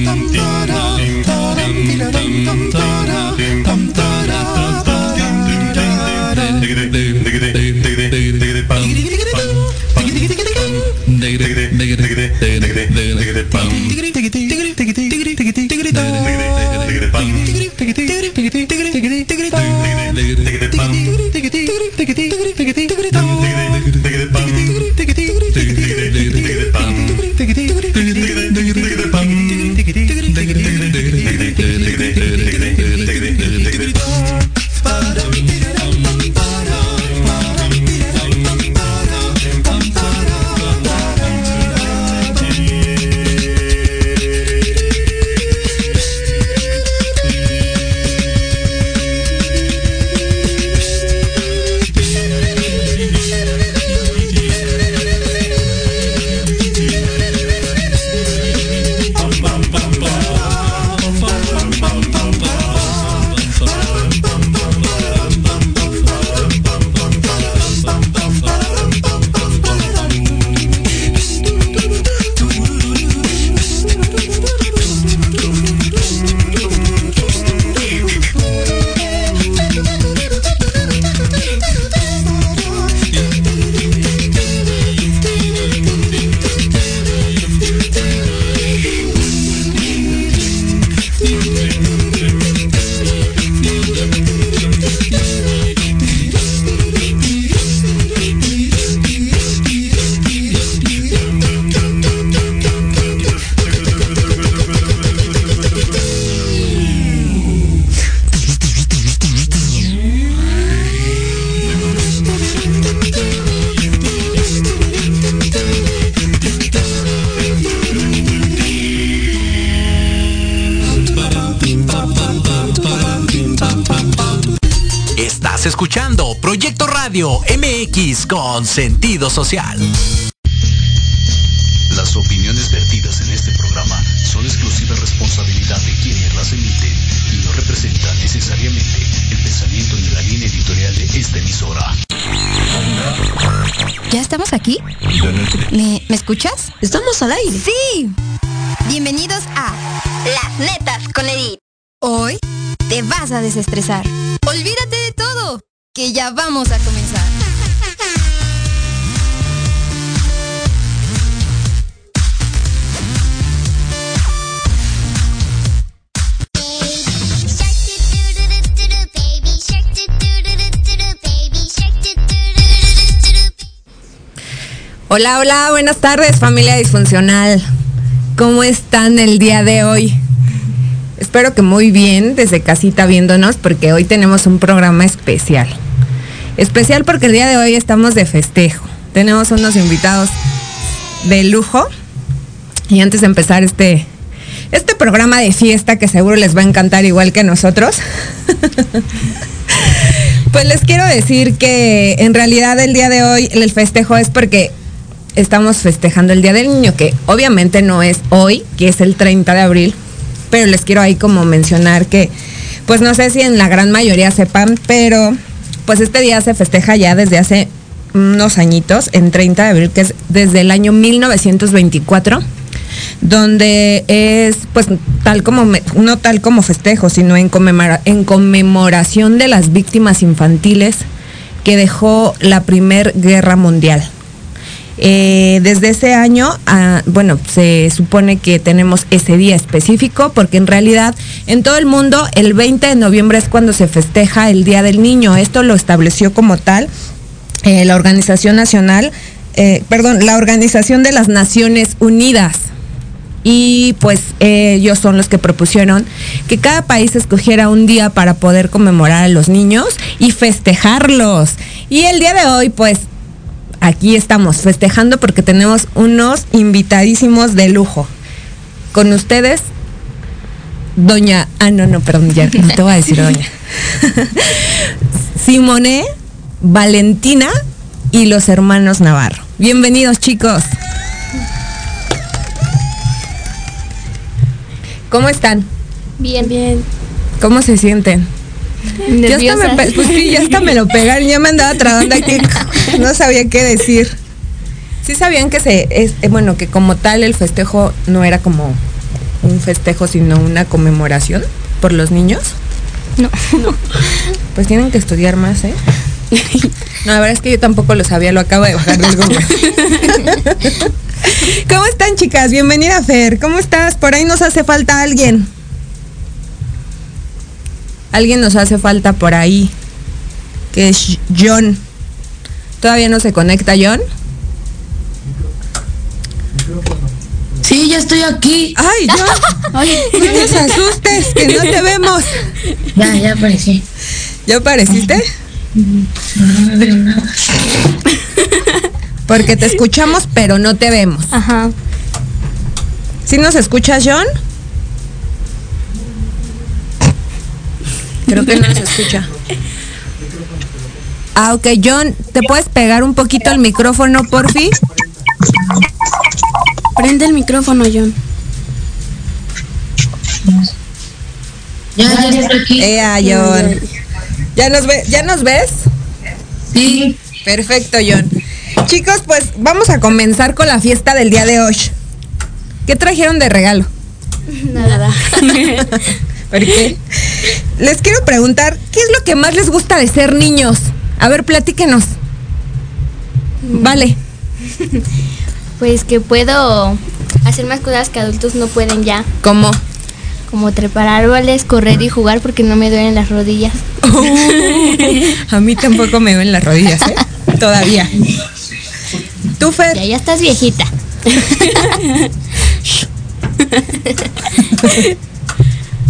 dum, con sentido social. Las opiniones vertidas en este programa son exclusiva responsabilidad de quienes las emiten y no representan necesariamente el pensamiento ni la línea editorial de esta emisora. ¿Ya estamos aquí? ¿Me, ¿Me escuchas? Estamos al aire. Sí. Bienvenidos a Las Netas con Edith. Hoy te vas a desestresar. Olvídate de todo, que ya vamos a comenzar. Hola, hola, buenas tardes familia disfuncional. ¿Cómo están el día de hoy? Espero que muy bien desde casita viéndonos porque hoy tenemos un programa especial. Especial porque el día de hoy estamos de festejo. Tenemos unos invitados de lujo. Y antes de empezar este, este programa de fiesta que seguro les va a encantar igual que nosotros. pues les quiero decir que en realidad el día de hoy el festejo es porque estamos festejando el Día del Niño, que obviamente no es hoy, que es el 30 de abril, pero les quiero ahí como mencionar que, pues no sé si en la gran mayoría sepan, pero pues este día se festeja ya desde hace unos añitos, en 30 de abril, que es desde el año 1924 donde es pues tal como no tal como festejo, sino en, en conmemoración de las víctimas infantiles que dejó la Primera Guerra Mundial. Eh, desde ese año, ah, bueno, se supone que tenemos ese día específico porque en realidad en todo el mundo el 20 de noviembre es cuando se festeja el Día del Niño. Esto lo estableció como tal eh, la Organización Nacional, eh, perdón, la Organización de las Naciones Unidas. Y pues ellos son los que propusieron que cada país escogiera un día para poder conmemorar a los niños y festejarlos. Y el día de hoy, pues aquí estamos festejando porque tenemos unos invitadísimos de lujo. Con ustedes, doña, ah, no, no, perdón, ya no te voy a decir doña. Simone, Valentina y los hermanos Navarro. Bienvenidos chicos. ¿Cómo están? Bien. Bien. ¿Cómo se sienten? Hasta, me, pues sí, ya hasta me lo pegaron, ya me andaba trabando aquí, no sabía qué decir. Sí sabían que se, es, eh, bueno, que como tal el festejo no era como un festejo, sino una conmemoración por los niños. No, no. Pues tienen que estudiar más, ¿eh? No, la verdad es que yo tampoco lo sabía, lo acabo de bajar del Google. ¿Cómo están, chicas? Bienvenida, Fer. ¿Cómo estás? Por ahí nos hace falta alguien. Alguien nos hace falta por ahí. Que es John. ¿Todavía no se conecta John? Sí, ya estoy aquí. Ay, John. no nos asustes, que no te vemos. Ya, ya aparecí. ¿Ya apareciste? No me veo nada. Porque te escuchamos, pero no te vemos. Ajá. ¿Sí nos escuchas, John? Creo que no nos escucha. Ah, ok, John, ¿te puedes pegar un poquito al micrófono, porfi? Prende el micrófono, John. Ya, ya estoy aquí. Ea, John. ¿Ya nos, ve, ¿Ya nos ves? Sí. Perfecto, John. Chicos, pues vamos a comenzar con la fiesta del día de hoy. ¿Qué trajeron de regalo? Nada. ¿Por qué? Les quiero preguntar, ¿qué es lo que más les gusta de ser niños? A ver, platíquenos. Vale. Pues que puedo hacer más cosas que adultos no pueden ya. ¿Cómo? Como trepar árboles, correr y jugar porque no me duelen las rodillas. a mí tampoco me ven las rodillas, ¿eh? Todavía. ¿Tú, Fer? Ya, ya estás viejita.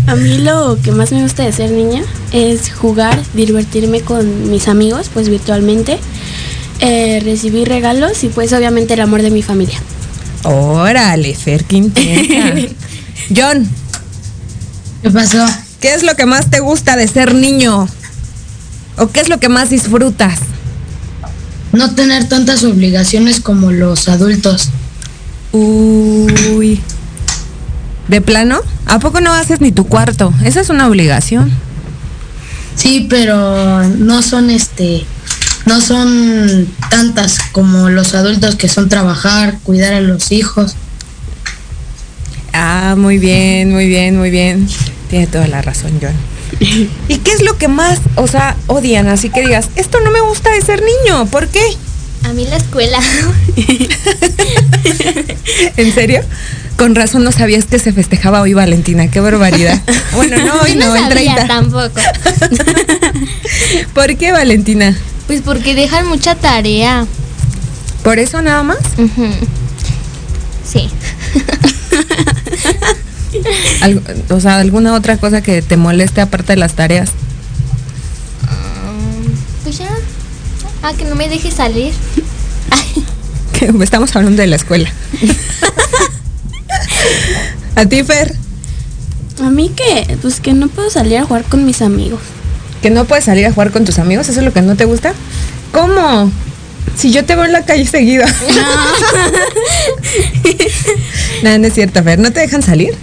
A mí lo que más me gusta de ser niña es jugar, divertirme con mis amigos, pues virtualmente, eh, recibir regalos y pues obviamente el amor de mi familia. Órale, Fer, qué intensa. John, ¿Qué pasó? ¿qué es lo que más te gusta de ser niño? ¿O qué es lo que más disfrutas? No tener tantas obligaciones como los adultos. Uy. ¿De plano? ¿A poco no haces ni tu cuarto? Esa es una obligación. Sí, pero no son este, no son tantas como los adultos que son trabajar, cuidar a los hijos. Ah, muy bien, muy bien, muy bien. Tiene toda la razón, John. ¿Y qué es lo que más, o sea, odian? Así que digas, esto no me gusta de ser niño, ¿por qué? A mí la escuela. ¿En serio? Con razón no sabías que se festejaba hoy Valentina, qué barbaridad. Bueno, no, hoy Yo no, en sabía 30. tampoco. ¿Por qué Valentina? Pues porque dejan mucha tarea. ¿Por eso nada más? Sí. O sea, alguna otra cosa que te moleste aparte de las tareas. Ah, que no me deje salir. Que Estamos hablando de la escuela. ¿A ti, Fer? A mí que, pues que no puedo salir a jugar con mis amigos. ¿Que no puedes salir a jugar con tus amigos? ¿Eso es lo que no te gusta? ¿Cómo? Si yo te veo en la calle seguido. No, no es cierto, Fer. ¿No te dejan salir?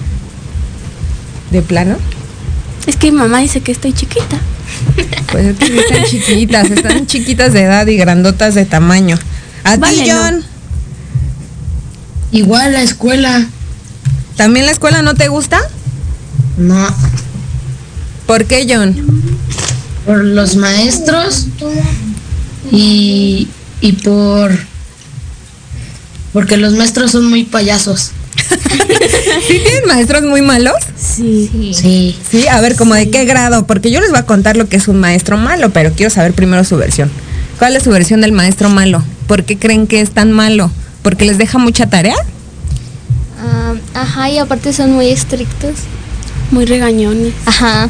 ¿De plano? Es que mi mamá dice que estoy chiquita. Pues es que sí están chiquitas, están chiquitas de edad y grandotas de tamaño. ¿A Vale, ti, no. John? Igual la escuela, ¿También la escuela no te gusta? no. ¿Por qué, John? Por los maestros y, y por porque los maestros son muy payasos. ¿Sí tienen maestros muy malos? Sí. Sí. Sí, a ver, como de qué grado, porque yo les voy a contar lo que es un maestro malo, pero quiero saber primero su versión. ¿Cuál es su versión del maestro malo? ¿Por qué creen que es tan malo? ¿Porque les deja mucha tarea? Ah, ajá, y aparte son muy estrictos. Muy regañones. Ajá.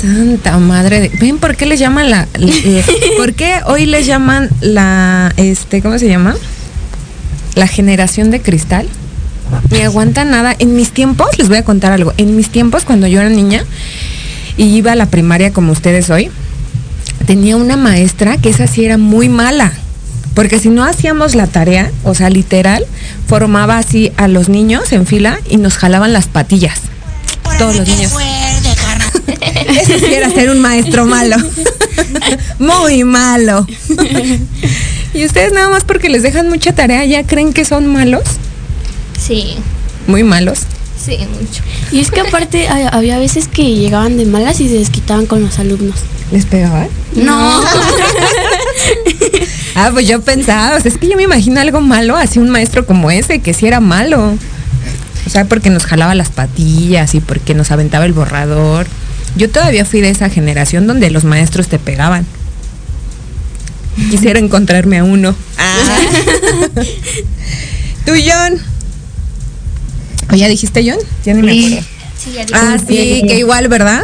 Santa madre de... ¿Ven por qué les llaman la... la- la- ¿Por qué hoy les llaman la... este, ¿cómo se llama? La generación de cristal. Ni aguanta nada. En mis tiempos, les voy a contar algo. En mis tiempos, cuando yo era niña y iba a la primaria como ustedes hoy, tenía una maestra que esa sí era muy mala. Porque si no hacíamos la tarea, o sea, literal, formaba así a los niños en fila y nos jalaban las patillas. Todos los niños. Eso sí era ser un maestro malo. Muy malo. ¿Y ustedes nada más porque les dejan mucha tarea ya creen que son malos? Sí, Muy malos. sí, mucho. Y es que aparte ha- había veces que llegaban de malas y se desquitaban con los alumnos. ¿Les pegaban? No. Ah, pues yo pensaba, o sea, es que yo me imagino algo malo, así un maestro como ese, que sí era malo. O sea, porque nos jalaba las patillas y porque nos aventaba el borrador. Yo todavía fui de esa generación donde los maestros te pegaban. Quisiera encontrarme a uno. Ah. Tú, John. ¿O ya dijiste John? Ya ni me acuerdo. Sí, ya Ah, sí, que igual, ¿verdad?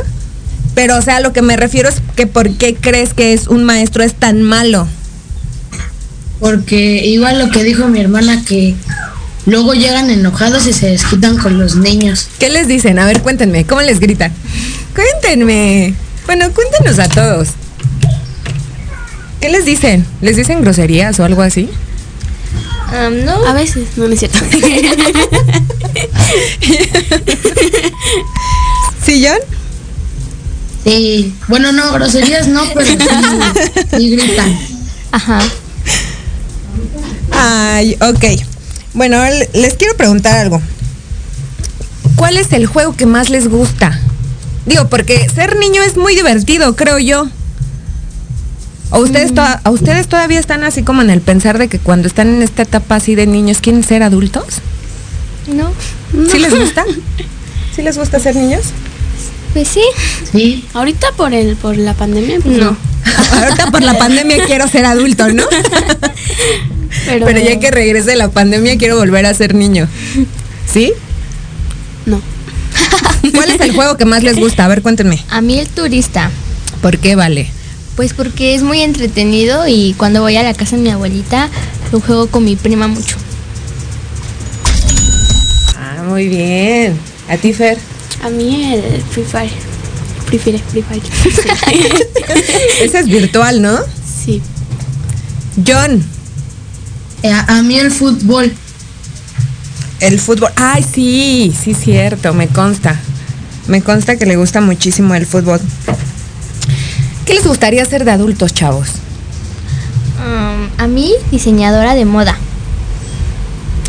Pero, o sea, lo que me refiero es que ¿por qué crees que es un maestro es tan malo? Porque igual lo que dijo mi hermana que luego llegan enojados y se desquitan con los niños. ¿Qué les dicen? A ver, cuéntenme, ¿cómo les gritan? Cuéntenme. Bueno, cuéntenos a todos. ¿Qué les dicen? ¿Les dicen groserías o algo así? Ah, no, A veces, no, no es cierto. ¿Sí, John? Sí. Bueno, no, groserías no, pero sí, sí gritan. ajá. Ay, ok. Bueno, les quiero preguntar algo. ¿Cuál es el juego que más les gusta? Digo, porque ser niño es muy divertido, creo yo. ¿O ustedes, ¿A ustedes todavía están así como en el pensar de que cuando están en esta etapa así de niños quieren ser adultos? No, ¿Sí les gusta? ¿Sí les gusta ser niños? pues sí. Sí. Ahorita por el por la pandemia, pues No. no. Ahorita por la pandemia quiero ser adulto, ¿no? Pero, Pero ya que regrese la pandemia quiero volver a ser niño. ¿Sí? No. ¿Cuál es el juego que más les gusta? A ver, cuéntenme. A mí el turista. ¿Por qué vale? Pues porque es muy entretenido y cuando voy a la casa de mi abuelita lo juego con mi prima mucho. Ah, muy bien. ¿A ti, Fer? A mí el Free Fire. Prefiere Free Fire. Ese es virtual, ¿no? Sí. John, Eh, A, a mí el fútbol. el fútbol. Ay, sí, sí, cierto, me consta. Me consta que le gusta muchísimo el fútbol. ¿Qué les gustaría hacer de adultos, chavos? Um, a mí, diseñadora de moda.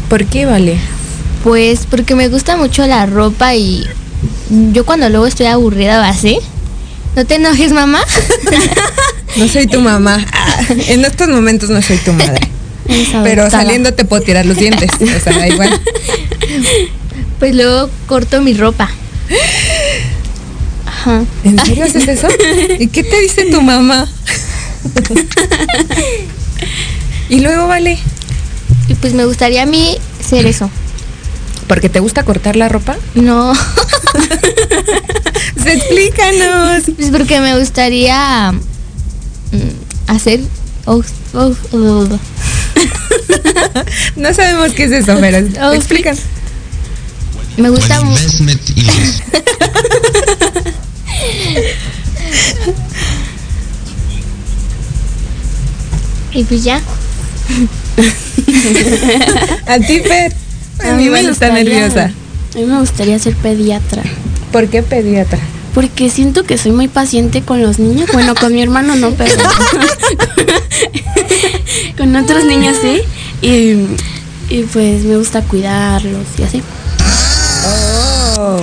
¿Por qué vale? Pues porque me gusta mucho la ropa y yo cuando luego estoy aburrida o así. ¿No te enojes, mamá? No soy tu mamá. En estos momentos no soy tu madre. Pero saliendo te puedo tirar los dientes. O sea, da igual. Pues luego corto mi ropa. Ajá. ¿En serio haces eso? ¿Y qué te dice tu mamá? y luego vale. Y pues me gustaría a mí ser eso. ¿Porque te gusta cortar la ropa? No. Se explícanos. Pues porque me gustaría mm, hacer. oh, oh, oh, oh. No sabemos qué es eso, pero Oh, explican. Me gusta mu- investment is Y pues ya. A ti, Fer. A mí me está nerviosa. A mí me gustaría ser pediatra. ¿Por qué pediatra? Porque siento que soy muy paciente con los niños. Bueno, con mi hermano no, pero con otros niños sí. Y, y pues me gusta cuidarlos y así. Oh,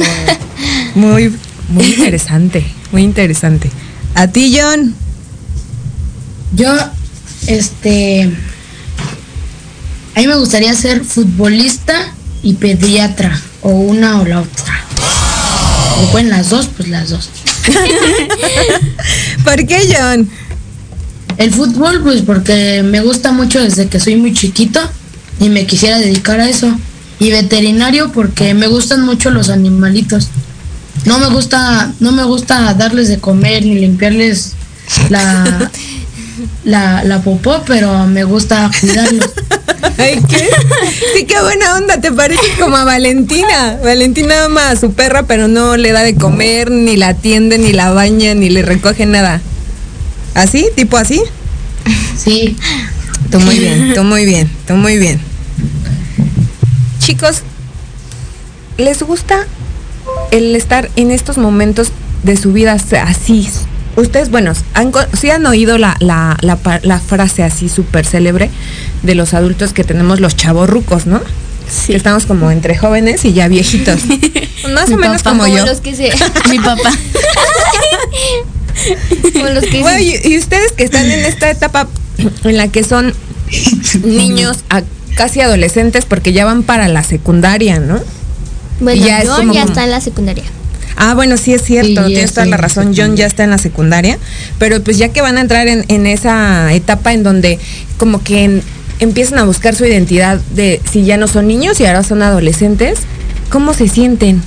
muy, muy interesante, muy interesante. A ti, John. Yo, este, A mí me gustaría ser futbolista y pediatra, o una o la otra. O pueden las dos, pues las dos. ¿Por qué, John? El fútbol, pues porque me gusta mucho desde que soy muy chiquito y me quisiera dedicar a eso. Y veterinario porque me gustan mucho los animalitos. No me gusta, no me gusta darles de comer ni limpiarles la, la, la popó, pero me gusta cuidarlos. Ay, ¿qué? Sí, qué buena onda, te parece como a Valentina. Valentina ama a su perra, pero no le da de comer, ni la atiende, ni la baña, ni le recoge nada. ¿Así? ¿Tipo así? Sí. Tú muy bien, tú muy bien, tú muy bien. Chicos, ¿les gusta el estar en estos momentos de su vida así? Ustedes, bueno, han, sí han oído la, la, la, frase así súper célebre de los adultos que tenemos los chavorrucos, ¿no? Que estamos como entre jóvenes y ya viejitos. Más o menos papá, como yo. los que se, Mi papá. como los que Bueno, se- y, y ustedes que están en esta etapa en la que son niños a casi adolescentes porque ya van para la secundaria, ¿no? Bueno, ya es John como- ya está en la secundaria. Ah, bueno, sí es cierto, Sí, tienes toda la razón. John ya está en la secundaria, pero pues ya que van a entrar en, en esa etapa en donde como que en- empiezan a buscar su identidad de si ya no son niños y ahora son adolescentes, ¿cómo se sienten?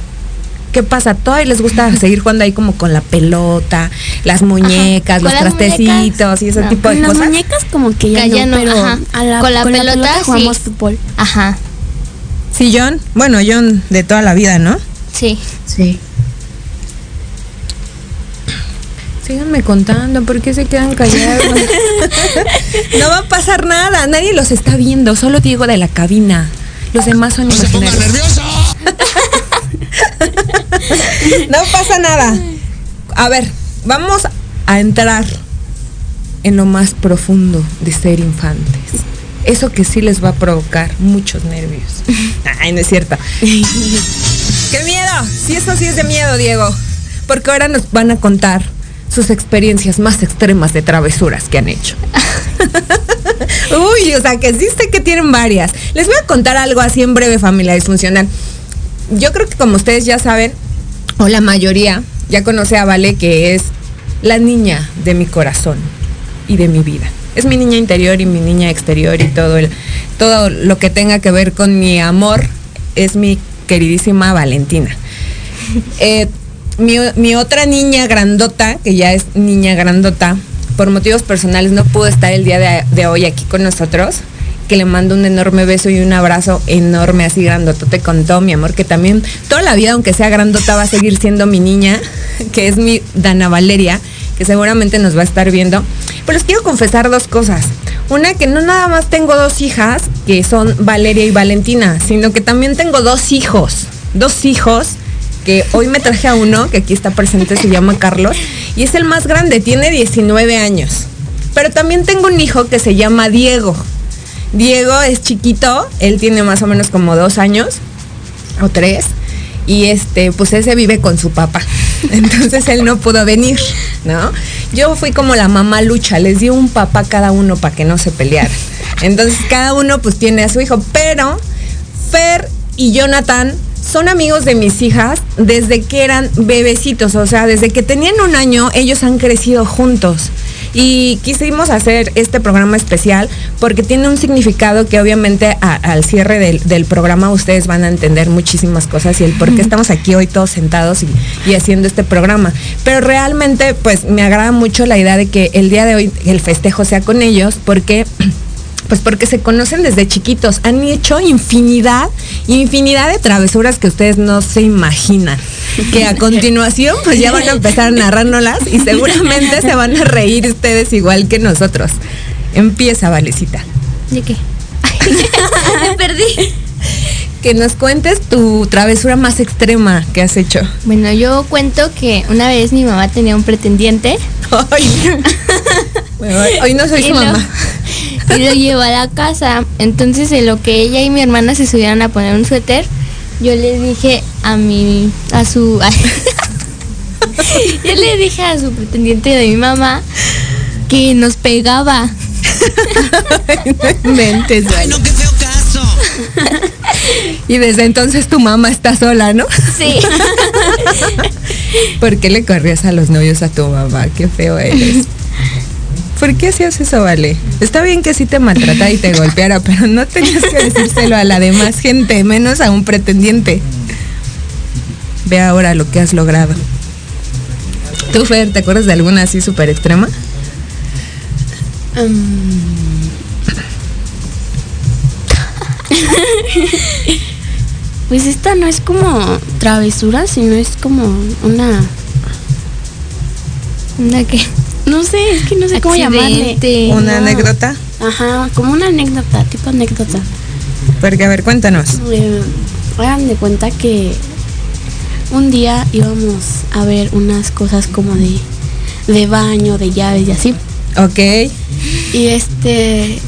¿Qué pasa? ¿Todavía les gusta seguir jugando ahí como con la pelota, las muñecas, Con los las trastecitos muñecas, y ese no. tipo de Con las cosas? muñecas como que ya, Que ya no, no, pero ajá. a la- Con la pelota, sí. jugamos fútbol. Ajá, Sí, John. Bueno, John de toda la vida, ¿no? sí. Sí. Síganme contando, ¿por qué se quedan callados? no va a pasar nada, nadie los está viendo, solo Diego de la cabina. Los demás son imaginarios. no pasa nada. A ver, vamos a entrar en lo más profundo de ser infantes. Eso que sí les va a provocar muchos nervios. Ay, no es cierto. ¡Qué miedo! Sí, eso sí es de miedo, Diego. Porque ahora nos van a contar sus experiencias más extremas de travesuras que han hecho. Uy, o sea que sé que tienen varias. Les voy a contar algo así en breve, familia disfuncional. Yo creo que como ustedes ya saben, o la mayoría, ya conoce a Vale que es la niña de mi corazón y de mi vida. Es mi niña interior y mi niña exterior y todo el, todo lo que tenga que ver con mi amor es mi queridísima Valentina. Eh, mi, mi otra niña grandota, que ya es niña grandota, por motivos personales no pudo estar el día de, de hoy aquí con nosotros, que le mando un enorme beso y un abrazo enorme, así grandotote con todo mi amor, que también toda la vida, aunque sea grandota, va a seguir siendo mi niña, que es mi Dana Valeria, que seguramente nos va a estar viendo. Pero les quiero confesar dos cosas. Una, que no nada más tengo dos hijas, que son Valeria y Valentina, sino que también tengo dos hijos. Dos hijos que hoy me traje a uno, que aquí está presente, se llama Carlos, y es el más grande, tiene 19 años. Pero también tengo un hijo que se llama Diego. Diego es chiquito, él tiene más o menos como dos años o tres. Y este, pues ese vive con su papá. Entonces él no pudo venir, ¿no? Yo fui como la mamá lucha, les di un papá cada uno para que no se pelearan. Entonces cada uno pues tiene a su hijo. Pero Fer y Jonathan son amigos de mis hijas desde que eran bebecitos, o sea, desde que tenían un año, ellos han crecido juntos. Y quisimos hacer este programa especial porque tiene un significado que obviamente a- al cierre del, del programa ustedes van a entender muchísimas cosas y el por qué estamos aquí hoy todos sentados y, y haciendo este programa. Pero realmente pues me agrada mucho la idea de que el día de hoy el festejo sea con ellos porque pues porque se conocen desde chiquitos, han hecho infinidad, infinidad de travesuras que ustedes no se imaginan. Que a continuación pues ya van a empezar a narrárnoslas y seguramente se van a reír ustedes igual que nosotros. Empieza, Valecita. ¿De qué? Me perdí. Que nos cuentes tu travesura más extrema que has hecho. Bueno, yo cuento que una vez mi mamá tenía un pretendiente Ay. Bueno, hoy- no soy y su lo, mamá. y lo llevó a la casa. Entonces, en lo que ella y mi hermana se subieron a poner un suéter, yo le dije a mi, a su, yo le dije a su pretendiente de mi mamá que nos pegaba. Mentes, feo caso. y desde entonces tu mamá está sola, ¿no? Sí. ¿Por qué le corrías a los novios a tu mamá? Qué feo eres. ¿Por qué hacías eso, Vale? Está bien que sí te maltratara y te golpeara, pero no tenías que decírselo a la demás gente, menos a un pretendiente. Ve ahora lo que has logrado. ¿Tú, Fer, te acuerdas de alguna así súper extrema? Pues esta no es como travesura, sino es como una... ¿Una qué? No sé, es que no sé cómo llamarle. ¿Una No. anécdota? Ajá, como una anécdota, tipo anécdota. Porque, a ver, cuéntanos. Eh, hagan de cuenta que un día íbamos a ver unas cosas como de, de baño, de llaves y así. Ok. Y este,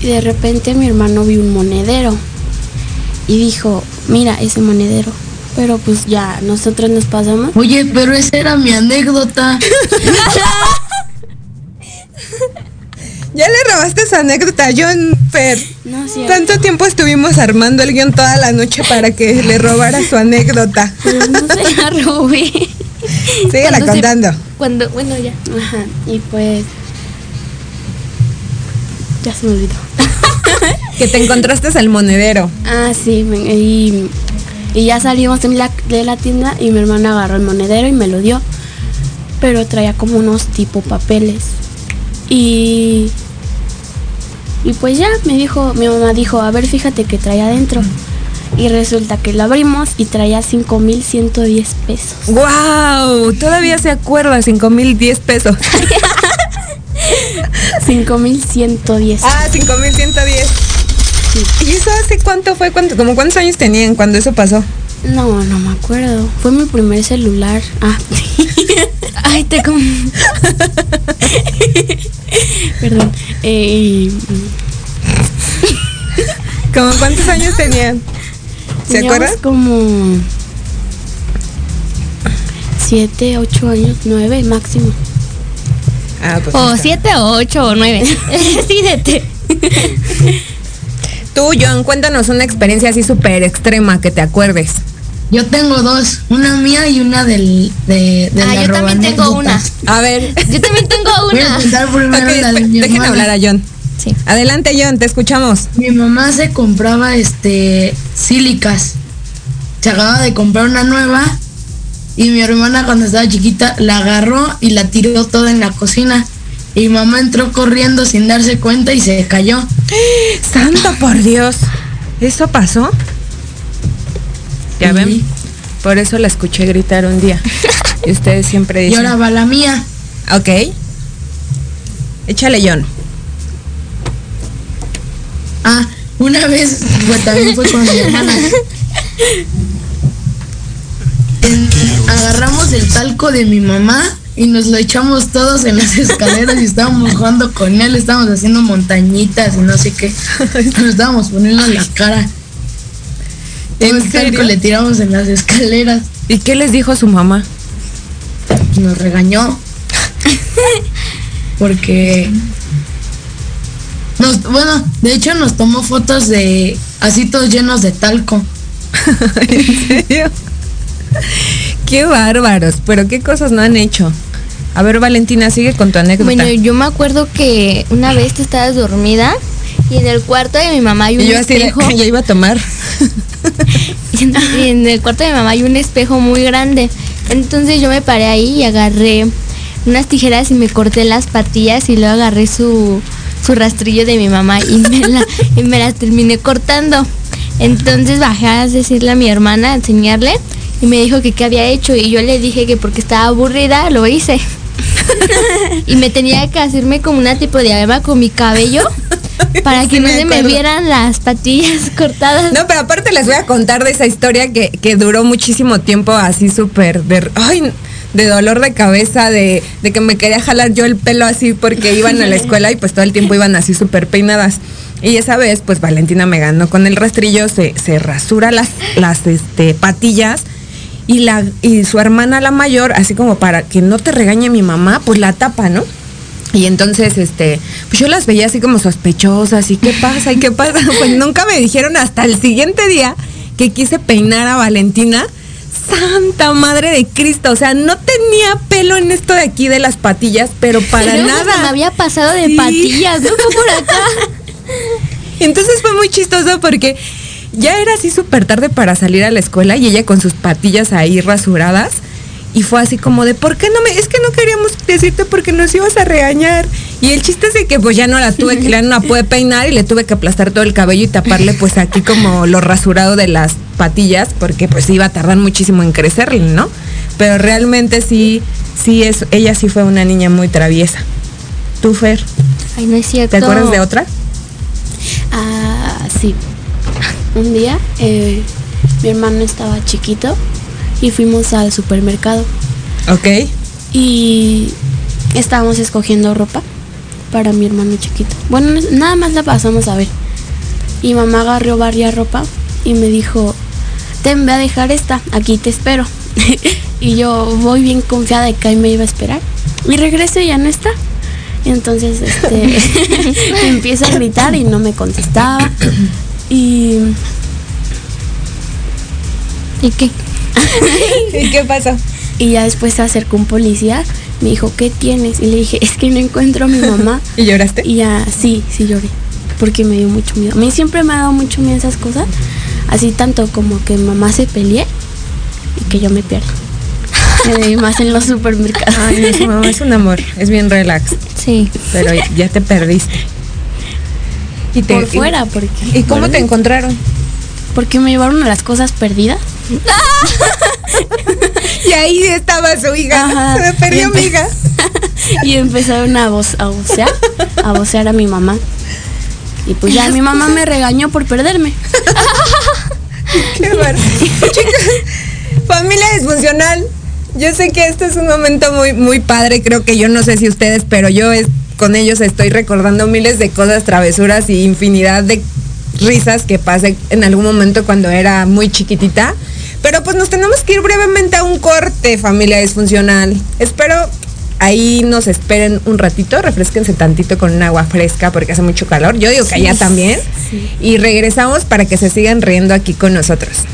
y de repente mi hermano vio un monedero y dijo, mira ese monedero. Pero pues ya, nosotros nos pasamos. Oye, pero esa era mi anécdota. Ya le robaste esa anécdota John Fer. No, sí, ¿Cuánto tiempo estuvimos armando el guion toda la noche para que le robara su anécdota? pues no se la robé. Síguela Cuando se- contando. Cuando, bueno, ya. Ajá, y pues... Ya se me olvidó. Que te encontraste el monedero. Ah, sí, y, y ya salimos de la, de la tienda y mi hermana agarró el monedero y me lo dio. Pero traía como unos tipo papeles. Y. Y pues ya me dijo, mi mamá dijo, a ver, fíjate que trae adentro. Y resulta que lo abrimos y traía 5.110 pesos. ¡Wow! Todavía se acuerda, 5 mil 10 pesos. 5.110. Ah, 5 mil 110. ¿Y eso hace cuánto fue? ¿Cuánto, como cuántos años tenían cuando eso pasó? No, no me acuerdo. Fue mi primer celular. Ah, Ay, te com- perdón. Eh, ¿Como cuántos años tenían? ¿Se acuerdan? como siete, ocho años, nueve máximo. Ah, pues. O está. siete, o ocho, o nueve. Decídete. Tú, John, cuéntanos una experiencia así súper extrema que te acuerdes. Yo tengo dos, una mía y una del, de, de Ah, la yo también tengo una. A ver. Yo también tengo Voy a una. contar primero Ok, la de mi dejen hablar a John. Sí. Adelante, John, te escuchamos. Mi mamá se compraba este sílicas. Se acababa de comprar una nueva y mi hermana cuando estaba chiquita la agarró y la tiró toda en la cocina. Y mamá entró corriendo sin darse cuenta y se cayó. Santo por Dios. ¿Eso pasó? Ya Sí. ven. Por eso la escuché gritar un día. Y ustedes siempre Y dicen. ahora va la mía. Ok. Échale, John. Ah, una vez fue, también fue con mi hermana. En- agarramos el talco de mi mamá y nos lo echamos todos en las escaleras y estábamos jugando con él, estábamos haciendo montañitas y no sé qué. Nos estábamos poniendo en la cara. ¿En serio? le tiramos en las escaleras ¿Y qué les dijo su mamá? nos regañó. Porque nos, bueno, de hecho nos tomó fotos de así todos llenos de talco. ¿En serio? Qué bárbaros, pero qué cosas no han hecho. A ver, Valentina, sigue con tu anécdota. Bueno, yo me acuerdo que una vez tú estabas dormida y en el cuarto de mi mamá hay un y yo así de, espejo. yo iba a tomar. Y en, y en el cuarto de mi mamá hay un espejo muy grande. Entonces yo me paré ahí y agarré unas tijeras y me corté las patillas y luego agarré su, su rastrillo de mi mamá y me, la, y me las terminé cortando. Entonces bajé a decirle a mi hermana, a enseñarle y me dijo que qué había hecho y yo le dije que porque estaba aburrida lo hice. y me tenía que hacerme como una tipo de diadema con mi cabello para que Sí no se me vieran las patillas cortadas. No, pero aparte les voy a contar de esa historia que, que duró muchísimo tiempo así súper de, ay, de dolor de cabeza, de, de que me quería jalar yo el pelo así porque iban a la escuela y pues todo el tiempo iban así súper peinadas. Y esa vez, pues Valentina me ganó con el rastrillo, se, se rasura las, las este, patillas y, la, y su hermana la mayor, así como para que no te regañe mi mamá, pues la tapa, ¿no? Y entonces, este, pues yo las veía así como sospechosas, y qué pasa, y qué pasa. Pues nunca me dijeron hasta el siguiente día que quise peinar a Valentina. Santa madre de Cristo, o sea, no tenía pelo en esto de aquí de las patillas, pero para nada. me había pasado de Sí. patillas, ¿no? Por acá. Entonces fue muy chistoso porque ya era así súper tarde para salir a la escuela y ella con sus patillas ahí rasuradas. Y fue así como de, ¿por qué no me? Es que no queríamos decirte porque nos ibas a regañar. Y el chiste es de que pues ya no la tuve que, ya no la pude peinar y le tuve que aplastar todo el cabello y taparle pues aquí como lo rasurado de las patillas porque pues iba a tardar muchísimo en crecerle, ¿no? Pero realmente sí, sí es, ella sí fue una niña muy traviesa. ¿Tú, Fer? Ay, no es cierto. ¿Te acuerdas de otra? Ah, sí. Un día eh, mi hermano estaba chiquito y fuimos al supermercado Ok. y estábamos escogiendo ropa para mi hermano chiquito. Bueno, nada más la pasamos a ver. Y mamá agarró varias ropa y me dijo, ten, ve a dejar esta, aquí te espero. y yo voy bien confiada de que ahí me iba a esperar. Y regreso y ya no está. Entonces este empieza a gritar y no me contestaba. Y ¿Y qué? ¿Y qué pasó? Y ya después se acercó un policía, me dijo, ¿qué tienes? Y le dije, es que no encuentro a mi mamá. ¿Y lloraste? y ya, sí, sí lloré, porque me dio mucho miedo. A mí siempre me ha dado mucho miedo esas cosas, así tanto como que mamá se pelee y que yo me pierda. Eh, más en los supermercados. Ay, no, es un amor, es bien relax, Sí. pero ya te perdiste. Y te- Por fuera, porque... ¿Y cómo te encontraron? Porque me llevaron a las cosas perdidas. Y ahí estaba su hija. Ajá. Se me perdió Y mi hija. y empezaron a, voz, a vocear, a vocear a mi mamá. Y pues ya mi mamá me regañó por perderme. Qué bárbaro. Chicos, familia disfuncional. Yo sé que este es un momento muy, muy padre. Creo que yo no sé si ustedes, pero yo es, con ellos estoy recordando miles de cosas, travesuras y infinidad de risas que pasé en algún momento cuando era muy chiquitita. Pero pues nos tenemos que ir brevemente a un corte, familia disfuncional. Espero ahí nos esperen un ratito, refresquense tantito con un agua fresca porque hace mucho calor. Yo digo que allá también. Y regresamos para que se sigan riendo aquí con nosotros.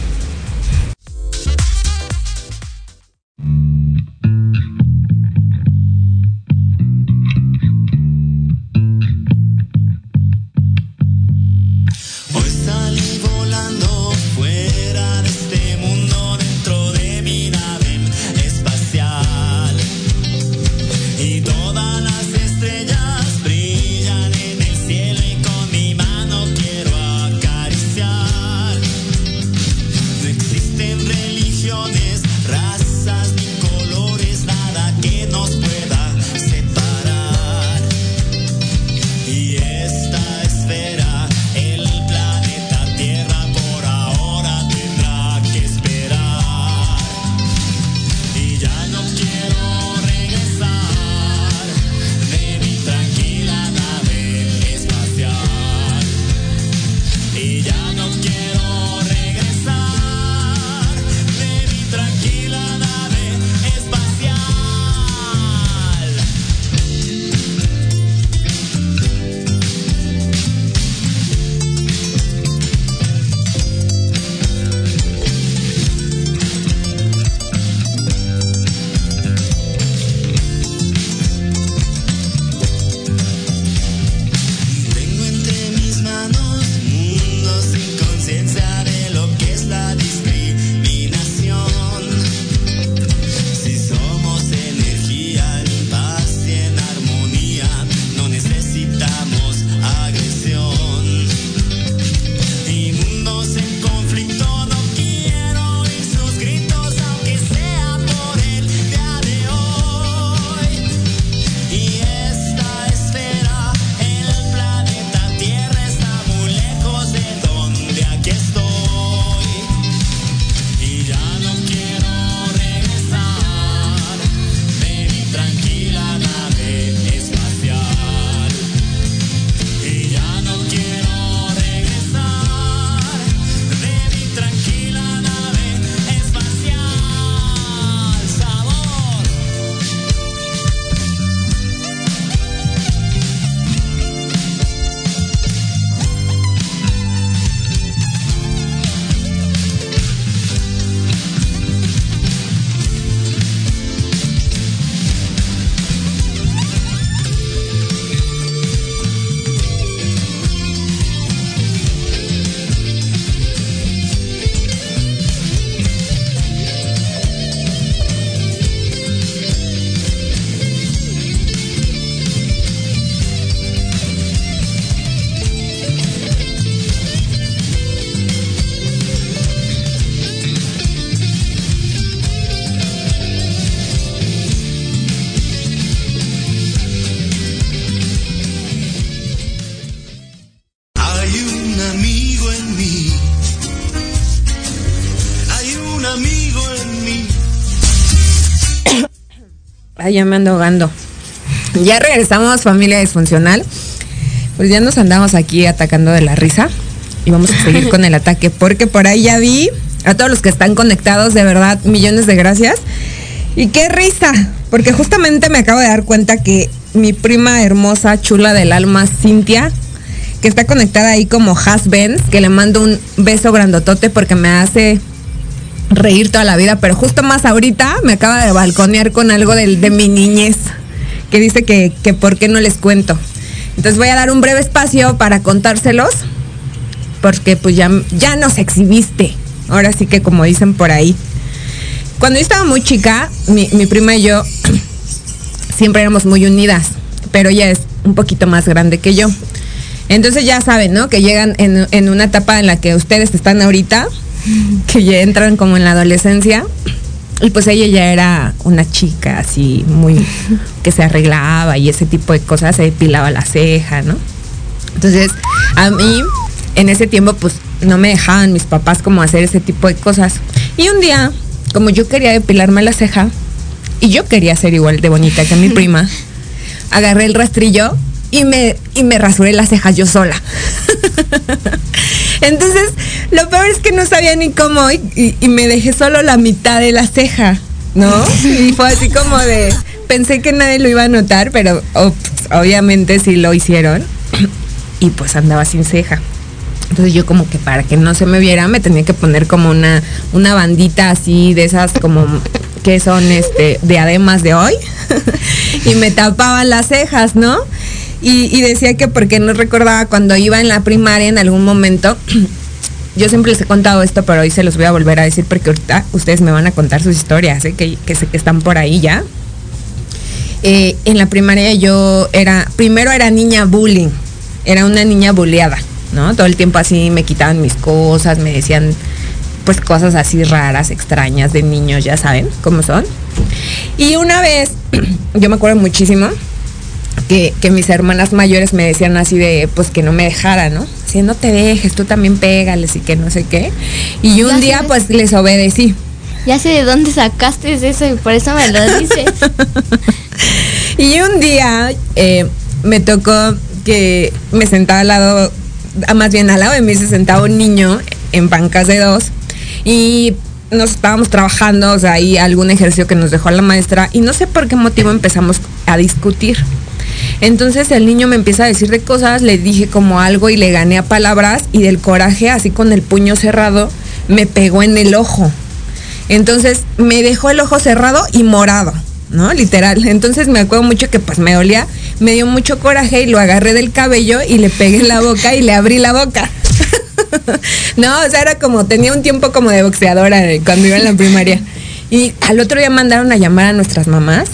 Ay, ya me ando ahogando. Ya regresamos, familia disfuncional. Pues ya nos andamos aquí atacando de la risa. Y vamos a seguir con el ataque. Porque por ahí ya vi a todos los que están conectados, de verdad, millones de gracias. Y qué risa. Porque justamente me acabo de dar cuenta que mi prima hermosa, chula del alma, Cintia, que está conectada ahí como Has-Benz, que le mando un beso grandotote porque me hace reír toda la vida, pero justo más ahorita me acaba de balconear con algo de mi niñez, que dice que, que por qué no les cuento. Entonces voy a dar un breve espacio para contárselos, porque pues ya, ya nos exhibiste, ahora sí que como dicen por ahí. Cuando yo estaba muy chica, mi, mi prima y yo siempre éramos muy unidas, pero ella es un poquito más grande que yo. Entonces ya saben, ¿no? Que llegan en, en una etapa en la que ustedes están ahorita, que ya entran como en la adolescencia. Y pues ella ya era una chica así muy que se arreglaba y ese tipo de cosas, se depilaba la ceja, ¿no? Entonces, a mí en ese tiempo pues no me dejaban mis papás como hacer ese tipo de cosas. Y un día, como yo quería depilarme la ceja y yo quería ser igual de bonita que mi prima, agarré el rastrillo y me, y me rasuré las cejas yo sola. Entonces, lo peor es que no sabía ni cómo y, me dejé solo la mitad de la ceja, ¿no? Y fue así como de, pensé que nadie lo iba a notar, pero oh, pues, obviamente sí lo hicieron. Y pues andaba sin ceja. Entonces yo como que para que no se me viera me tenía que poner como una, una bandita así de esas como que son este diademas de hoy y me tapaban las cejas, ¿no? Y, decía que porque no recordaba cuando iba en la primaria en algún momento. Yo siempre les he contado esto, pero hoy se los voy a volver a decir porque ahorita ustedes me van a contar sus historias, ¿eh? que, que sé que están por ahí ya. Eh, en la primaria yo era, primero era niña bullying, era una niña bulleada, ¿no? Todo el tiempo así me quitaban mis cosas, me decían pues cosas así raras, extrañas de niños, ya saben cómo son. Y una vez, yo me acuerdo muchísimo que, que mis hermanas mayores me decían así de, pues que no me dejara, ¿no? Así, no te dejes, tú también pégales y que no sé qué. Y un Ya día sé. pues les obedecí. Ya sé de dónde sacaste eso y por eso me lo dices. Y un día eh, me tocó que me sentaba al lado, ah, más bien al lado de mí se sentaba un niño en bancas de dos y nos estábamos trabajando, o sea, ahí algún ejercicio que nos dejó la maestra y no sé por qué motivo empezamos a discutir. Entonces el niño me empieza a decir de cosas, le dije como algo y le gané a palabras y del coraje, así con el puño cerrado, me pegó en el ojo. Entonces me dejó el ojo cerrado y morado, ¿no? Literal. Entonces me acuerdo mucho que pues me dolía, me dio mucho coraje y lo agarré del cabello y le pegué en la boca y le abrí la boca. no, o sea, era como, tenía un tiempo como de boxeadora cuando iba en la primaria. Y al otro día mandaron a llamar a nuestras mamás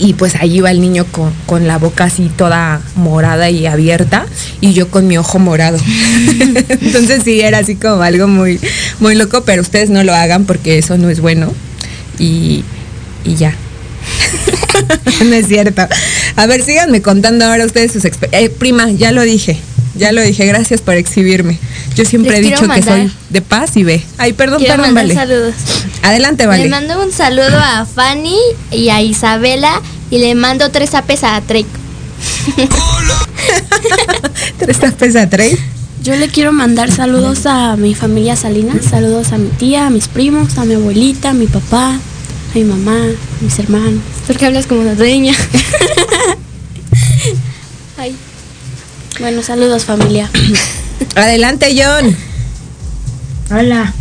y pues ahí iba el niño con, con la boca así toda morada y abierta y yo con mi ojo morado. Entonces sí, era así como algo muy, muy loco, pero ustedes no lo hagan porque eso no es bueno. Y, y ya. no es cierto. A ver, síganme contando ahora ustedes sus experiencias. prima, ya lo dije. Ya lo dije, gracias por exhibirme. Yo siempre Les he dicho que soy de paz y ve. Ay, perdón, Quiero perdón, vale. saludos. Adelante, Le vale. mando un saludo a Fanny y a Isabela y le mando tres apes a Drake. ¿Tres tapes a tres? Yo le quiero mandar saludos a mi familia Salinas, saludos a mi tía, a mis primos, a mi abuelita, a mi papá, a mi mamá, a mis hermanos. Porque hablas como una dueña. Ay. Bueno, saludos familia. Adelante, John. Hola.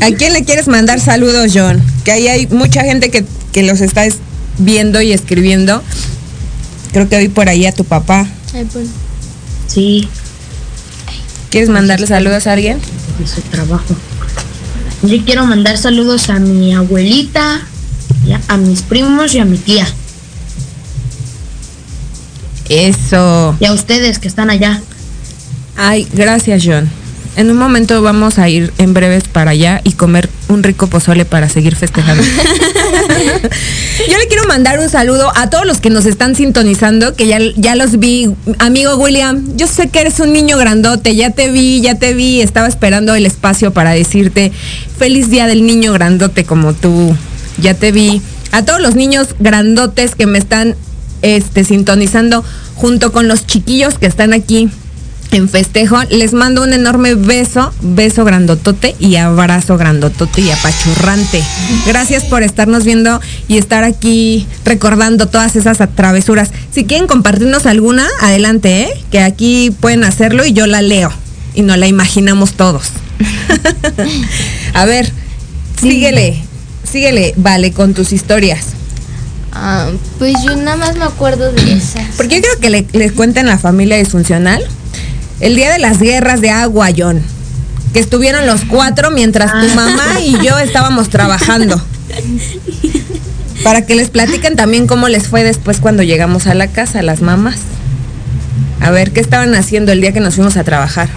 ¿A quién le quieres mandar saludos, John? Que ahí hay mucha gente que, que los está es- viendo y escribiendo. Creo que hoy por ahí a tu papá. Ay, bueno. Sí, ¿Quieres mandarle saludos a alguien? de su trabajo. Yo quiero mandar saludos a mi abuelita, a mis primos y a mi tía. Eso. Y a ustedes que están allá. Ay, gracias, John. En un momento vamos a ir en breves para allá y comer un rico pozole para seguir festejando. Yo le quiero mandar un saludo a todos los que nos están sintonizando, que ya, ya los vi. Amigo William, yo sé que eres un niño grandote, ya te vi, ya te vi. Estaba esperando el espacio para decirte feliz día del niño grandote como tú. Ya te vi. a todos los niños grandotes que me están este, sintonizando junto con los chiquillos que están aquí en festejo, les mando un enorme beso, beso grandotote y abrazo grandotote y apachurrante. Gracias por estarnos viendo y estar aquí recordando todas esas travesuras. Si quieren compartirnos alguna, adelante, ¿eh? que aquí pueden hacerlo y yo la leo y nos la imaginamos todos. A ver, síguele, síguele, vale, con tus historias. Ah, pues yo nada más me acuerdo de esas. Porque yo creo que le, les cuenten la familia disfuncional. El día de las guerras de agua, John. Que estuvieron los cuatro mientras tu mamá y yo estábamos trabajando. Para que les platiquen también cómo les fue después cuando llegamos a la casa, las mamás. A ver, ¿qué estaban haciendo el día que nos fuimos a trabajar?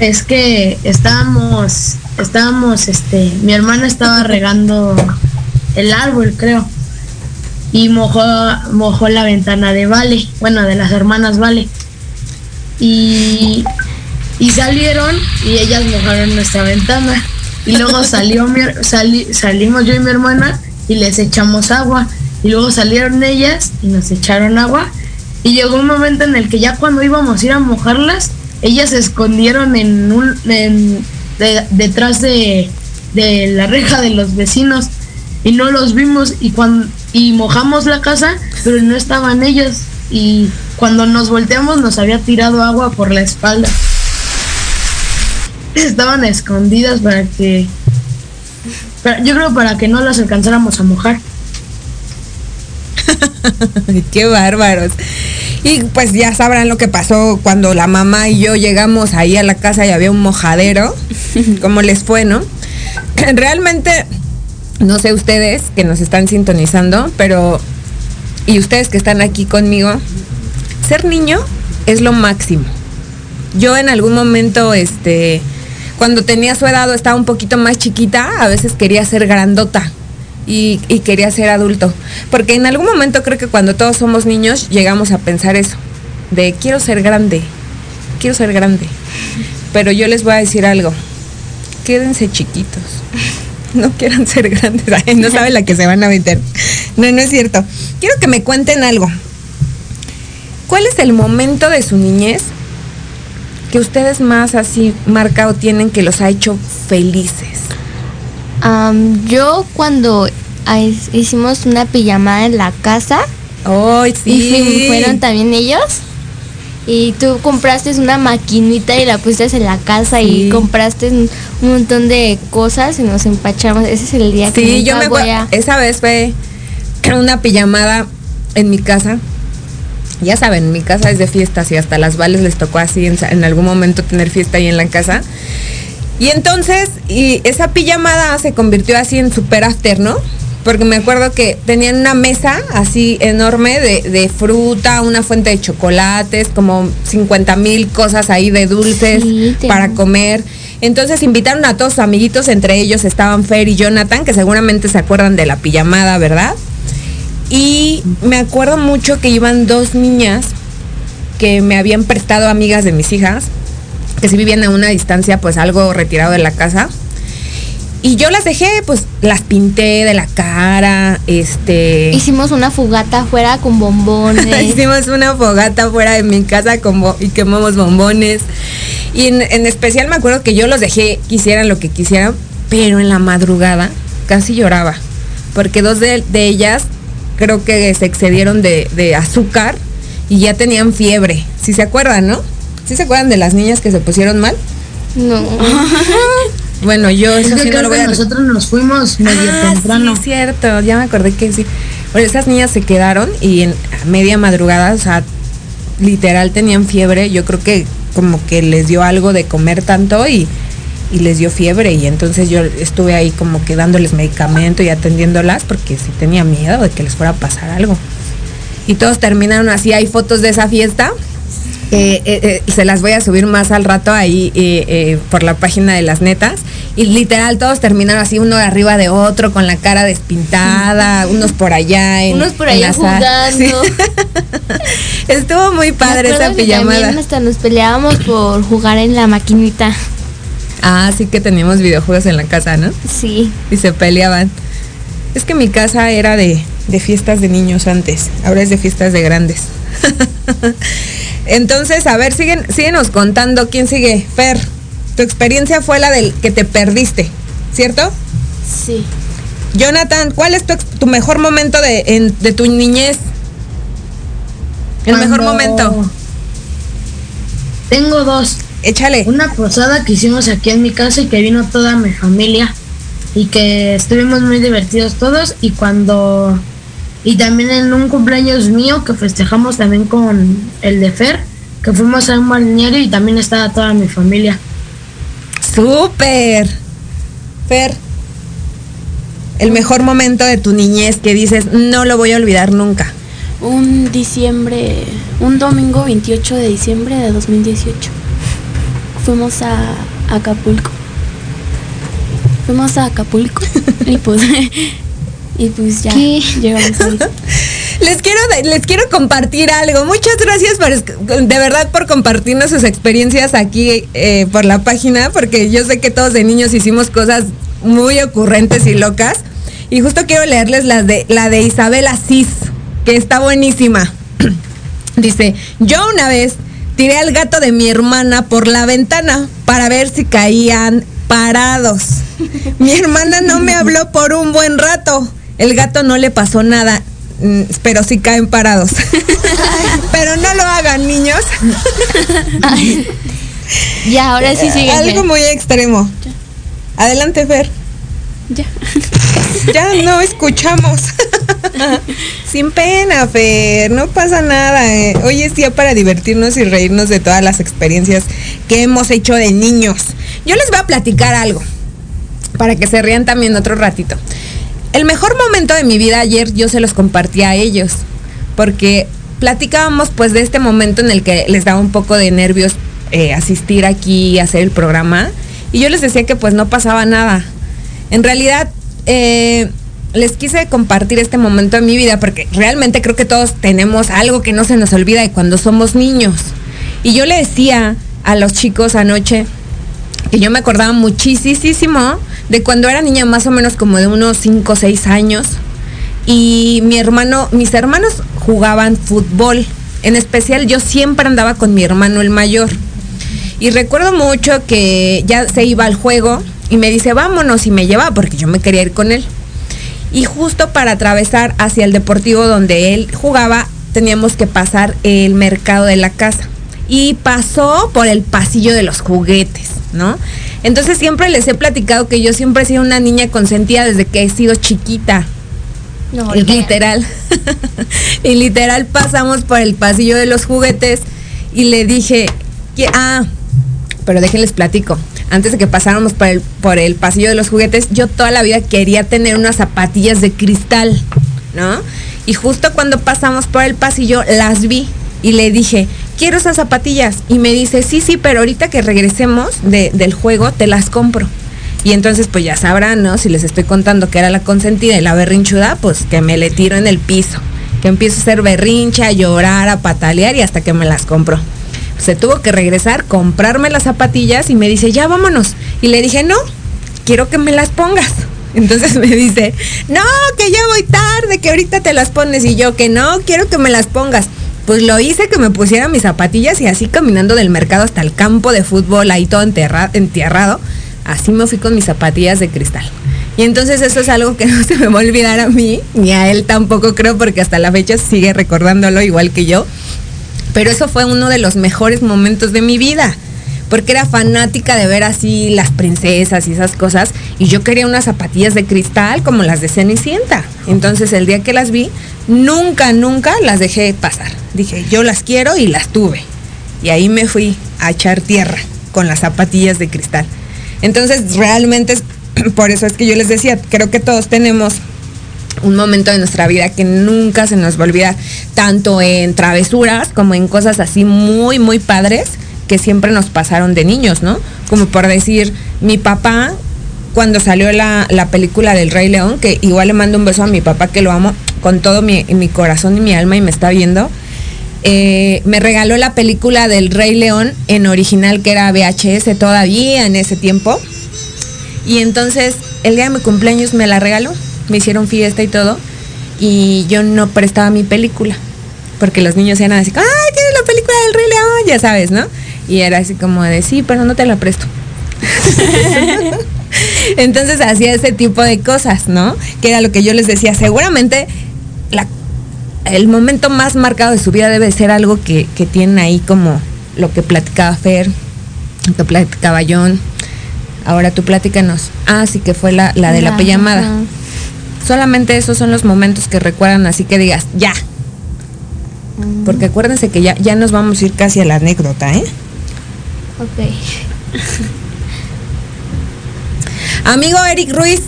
Es que estábamos, estábamos, este, mi hermana estaba regando el árbol, creo. Y mojó, mojó la ventana de Vale, bueno, de las hermanas Vale. Y, y salieron y ellas mojaron nuestra ventana. Y luego salió mi, sali- salimos yo y mi hermana y les echamos agua. Y luego salieron ellas y nos echaron agua. Y llegó un momento en el que ya cuando íbamos a ir a mojarlas, ellas se escondieron en un, en- de- detrás de, de la reja de los vecinos y no los vimos y cuando y mojamos la casa, pero no estaban ellos y cuando nos volteamos nos había tirado agua por la espalda. Estaban escondidas para que para- yo creo para que no las alcanzáramos a mojar. Qué bárbaros. Y pues ya sabrán lo que pasó cuando la mamá y yo llegamos ahí a la casa y había un mojadero. ¿Cómo les fue, no? Realmente, no sé ustedes que nos están sintonizando, pero. Y ustedes que están aquí conmigo, ser niño es lo máximo. Yo en algún momento, este. Cuando tenía su edad o estaba un poquito más chiquita, a veces quería ser grandota y, y quería ser adulto. Porque en algún momento creo que cuando todos somos niños llegamos a pensar eso, de quiero ser grande, quiero ser grande. Pero yo les voy a decir algo, quédense chiquitos, no quieran ser grandes, Ay, no saben la que se van a meter. No, no es cierto. Quiero que me cuenten algo. ¿Cuál es el momento de su niñez que ustedes más así marcado tienen que los ha hecho felices? Yo cuando hicimos una pijamada en la casa ¡Ay, y sí! fueron también ellos y tú compraste una maquinita y la pusiste en la casa Sí. y compraste un, montón de cosas y nos empachamos. Ese es el día que Sí, yo me voy a... Esa vez fue una pijamada en mi casa. Ya saben, mi casa es de fiestas y hasta las vales les tocó así en, en algún momento tener fiesta ahí en la casa. Y entonces, y esa pijamada se convirtió así en super after, ¿no? Porque me acuerdo que tenían una mesa así enorme de, de fruta, una fuente de chocolates, como 50 mil cosas ahí de dulces Sí, para comer. Entonces invitaron a todos sus amiguitos, entre ellos estaban Fer y Jonathan, que seguramente se acuerdan de la pijamada, ¿verdad? Y me acuerdo mucho que iban dos niñas que me habían prestado amigas de mis hijas, que sí vivían a una distancia, pues algo retirado de la casa. Y yo las dejé, pues las pinté de la cara, este... Hicimos una fogata afuera con bombones. Hicimos una fogata fuera de mi casa con y quemamos bombones. Y en, en especial me acuerdo que yo los dejé que hicieran lo que quisieran, pero en la madrugada casi lloraba. Porque dos de, de ellas creo que se excedieron de, de azúcar y ya tenían fiebre. Si se acuerdan, ¿no? ¿Sí se acuerdan de las niñas que se pusieron mal? no. Bueno, yo Es eso sí no lo voy a nosotros nos fuimos medio Ah, temprano. Sí, cierto, ya me acordé que sí. Bueno, esas niñas se quedaron y en a media madrugada, o sea, literal tenían fiebre. Yo creo que como que les dio algo de comer tanto y, y les dio fiebre. Y entonces yo estuve ahí como que dándoles medicamento y atendiéndolas porque sí tenía miedo de que les fuera a pasar algo. Y todos terminaron así. Hay fotos de esa fiesta. Eh, eh, eh, se las voy a subir más al rato ahí eh, por la página de las netas. Y literal, todos terminaron así, uno arriba de otro, con la cara despintada, unos por allá. En, Unos por allá jugando. Sí. Estuvo muy padre esa que pijamada. También hasta nos peleábamos por jugar en la maquinita. Ah, sí que teníamos videojuegos en la casa, ¿no? Sí. Y se peleaban. Es que mi casa era de, de fiestas de niños antes, ahora es de fiestas de grandes. Entonces, a ver, siguen, síguenos contando quién sigue. Fer, tu experiencia fue la del que te perdiste, ¿cierto? Sí. Jonathan, ¿cuál es tu, mejor momento de, en- de tu niñez? El mejor momento. Tengo dos. Échale. Una posada que hicimos aquí en mi casa y que vino toda mi familia y que estuvimos muy divertidos todos y cuando y también en un cumpleaños mío que festejamos también con el de Fer que fuimos a un balneario y también estaba toda mi familia. Súper. Fer, el mejor momento de tu niñez que dices, no lo voy a olvidar nunca. Un diciembre, un domingo 28 de diciembre de 2018. Fuimos a Acapulco. Fuimos a Acapulco y pues y pues ya ¿Qué? llegamos ahí. Les quiero, les quiero compartir algo. Muchas gracias por, de verdad por compartirnos sus experiencias aquí eh, por la página, porque yo sé que todos de niños hicimos cosas muy ocurrentes y locas. Y justo quiero leerles la de, la de Isabel Asís, que está buenísima. Dice, yo una vez tiré al gato de mi hermana por la ventana para ver si caían parados. Mi hermana no me habló por un buen rato. El gato no le pasó nada, mm, pero sí caen parados. pero no lo hagan, niños. Ya, ahora sí sigue. Algo muy extremo. Adelante, Fer. Ya. Ya no escuchamos. Sin pena, Fer, no pasa nada. eh. Hoy es día para divertirnos y reírnos de todas las experiencias que hemos hecho de niños. Yo les voy a platicar algo para que se rían también otro ratito. El mejor momento de mi vida ayer yo se los compartí a ellos, porque platicábamos pues de este momento en el que les daba un poco de nervios eh, asistir aquí y hacer el programa, y yo les decía que pues no pasaba nada. En realidad, eh, les quise compartir este momento de mi vida porque realmente creo que todos tenemos algo que no se nos olvida de cuando somos niños. Y yo le decía a los chicos anoche que yo me acordaba muchísimo de cuando era niña, más o menos como de unos 5 o 6 años. Y mi hermano, mis hermanos jugaban fútbol. En especial yo siempre andaba con mi hermano el mayor. Y recuerdo mucho que ya se iba al juego y me dice, vámonos, y me llevaba porque yo me quería ir con él. Y justo para atravesar hacia el deportivo donde él jugaba, teníamos que pasar el mercado de la casa. Y pasó por el pasillo de los juguetes, ¿no? Entonces siempre les he platicado que yo siempre he sido una niña consentida desde que he sido chiquita. No, Y literal. y literal pasamos por el pasillo de los juguetes y le dije, que, ah, pero déjenles platico. Antes de que pasáramos por el, por el pasillo de los juguetes, yo toda la vida quería tener unas zapatillas de cristal, ¿no? Y justo cuando pasamos por el pasillo las vi y le dije, quiero esas zapatillas. Y me dice, sí, sí, pero ahorita que regresemos de- del juego te las compro. Y entonces pues ya sabrán, ¿no? Si les estoy contando que era la consentida y la berrinchuda, pues que me le tiro en el piso. Que empiezo a hacer berrincha, a llorar, a patalear y hasta que me las compro. Se tuvo que regresar, comprarme las zapatillas y me dice, ya vámonos. Y le dije, no, quiero que me las pongas. Entonces me dice, no, que ya voy tarde, que ahorita te las pones. Y yo, que no, quiero que me las pongas. Pues lo hice que me pusiera mis zapatillas y así caminando del mercado hasta el campo de fútbol, ahí todo entierrado, así me fui con mis zapatillas de cristal. Y entonces eso es algo que no se me va a olvidar a mí, ni a él tampoco creo, porque hasta la fecha sigue recordándolo igual que yo. Pero eso fue uno de los mejores momentos de mi vida. Porque era fanática de ver así las princesas y esas cosas. Y yo quería unas zapatillas de cristal como las de Cenicienta. Entonces el día que las vi, nunca, nunca las dejé pasar. Dije, yo las quiero y las tuve. Y ahí me fui a echar tierra con las zapatillas de cristal. Entonces realmente por eso es que yo les decía, creo que todos tenemos un momento de nuestra vida que nunca se nos va tanto en travesuras como en cosas así muy, muy padres que siempre nos pasaron de niños, ¿no? Como por decir, mi papá, cuando salió la, la película del Rey León, que igual le mando un beso a mi papá que lo amo con todo mi, mi corazón y mi alma y me está viendo, eh, me regaló la película del Rey León en original que era VHS todavía en ese tiempo. Y entonces el día de mi cumpleaños me la regaló. me hicieron fiesta y todo, y yo no prestaba mi película, porque los niños eran así, ¡ay, tienes la película del Rey León! Ya sabes, ¿no? Y era así como de, sí, pero no te la presto. Entonces hacía ese tipo de cosas, ¿no? Que era lo que yo les decía, seguramente la- el momento más marcado de su vida debe ser algo que, que tienen ahí como lo que platicaba Fer, lo que platicaba John. Ahora tú platícanos. Ah, sí que fue la, la de la Ajá. pijamada. Solamente esos son los momentos que recuerdan, así que digas, ya. Porque acuérdense que ya, ya nos vamos a ir casi a la anécdota, ¿eh? Ok. Amigo Eric Ruiz,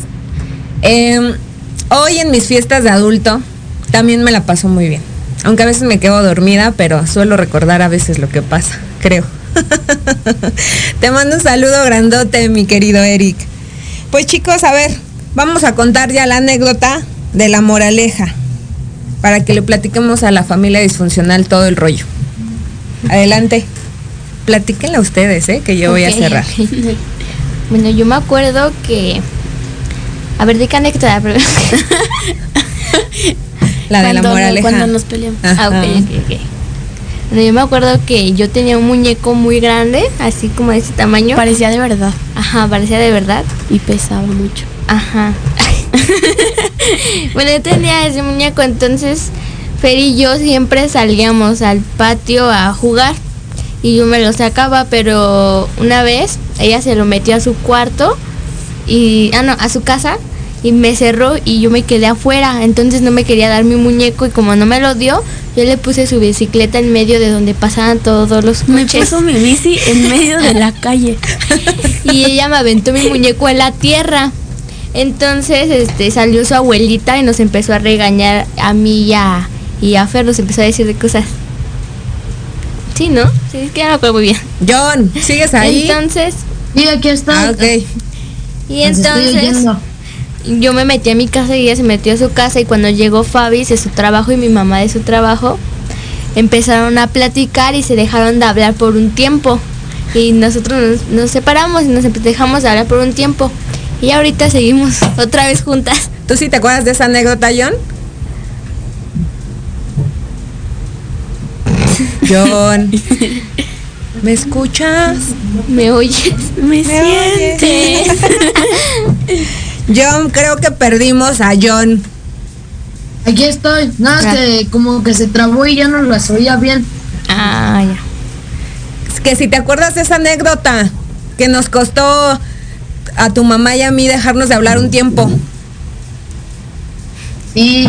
eh, hoy en mis fiestas de adulto también me la paso muy bien. Aunque a veces me quedo dormida, pero suelo recordar a veces lo que pasa, creo. Te mando un saludo grandote, mi querido Eric. Pues chicos, a ver, vamos a contar ya la anécdota de la moraleja, para que le platiquemos a la familia disfuncional todo el rollo. Adelante, platíquenla ustedes, ¿eh? que yo voy a cerrar. Bueno, yo me acuerdo que. A ver, ¿de qué anécdota? La de la Cuando- moraleja. Cuando nos peleamos. Ah, ok, ok, ok. Bueno, yo me acuerdo que yo tenía un muñeco muy grande, así como de ese tamaño. Parecía de verdad Ajá, parecía de verdad. y pesaba mucho. Ajá. bueno, yo tenía ese muñeco, entonces Fer y yo siempre salíamos al patio a jugar y yo me lo sacaba, pero una vez ella se lo metió a su cuarto y, ah, no, a su casa y me cerró y yo me quedé afuera, entonces no me quería dar mi muñeco y como no me lo dio, yo le puse su bicicleta en medio de donde pasaban todos los Me coches puso mi bici en medio de la calle. y ella me aventó mi muñeco en la tierra. Entonces, este, salió su abuelita y nos empezó a regañar a mí y a, y a Fer, nos empezó a decir de cosas. Sí, ¿no? Sí, es que ya no me acuerdo muy bien. John, ¿sigues ahí? Entonces, Sí, aquí está. ah, ok. y entonces yo me metí a mi casa y ella se metió a su casa y cuando llegó Fabi de su trabajo y mi mamá de su trabajo, empezaron a platicar y se dejaron de hablar por un tiempo. Y nosotros nos, nos separamos y nos dejamos de hablar por un tiempo. Y ahorita seguimos otra vez juntas. ¿Tú sí te acuerdas de esa anécdota, John? John, ¿me escuchas? ¿Me oyes? Me, ¿Me siente. John, creo que perdimos a John. Aquí estoy. Nada, más que como que se trabó y ya no las oía bien. Ah, ya. Es que si te acuerdas de esa anécdota que nos costó a tu mamá y a mí dejarnos de hablar un tiempo. Sí.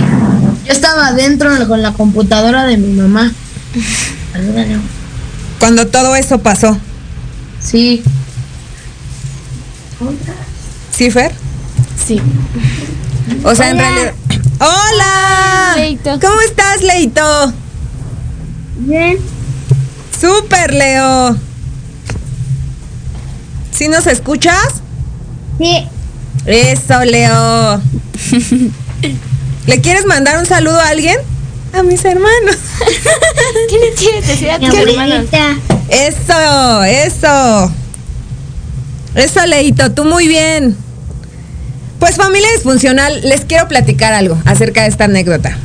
Yo estaba adentro con la computadora de mi mamá. Cuando todo eso pasó. Sí. ¿Sí, Fer? Sí. O sea, en realidad. ¡Hola! Leito. ¿Cómo estás, Leito? Bien. Súper, Leo. ¿Sí nos escuchas? Sí. Eso, Leo. ¿Le quieres mandar un saludo a alguien? A mis hermanos. ¿Qué le quieres decir a tus hermanos? Eso, eso. Eso, Leito, tú muy bien. Pues familia disfuncional, les quiero platicar algo acerca de esta anécdota.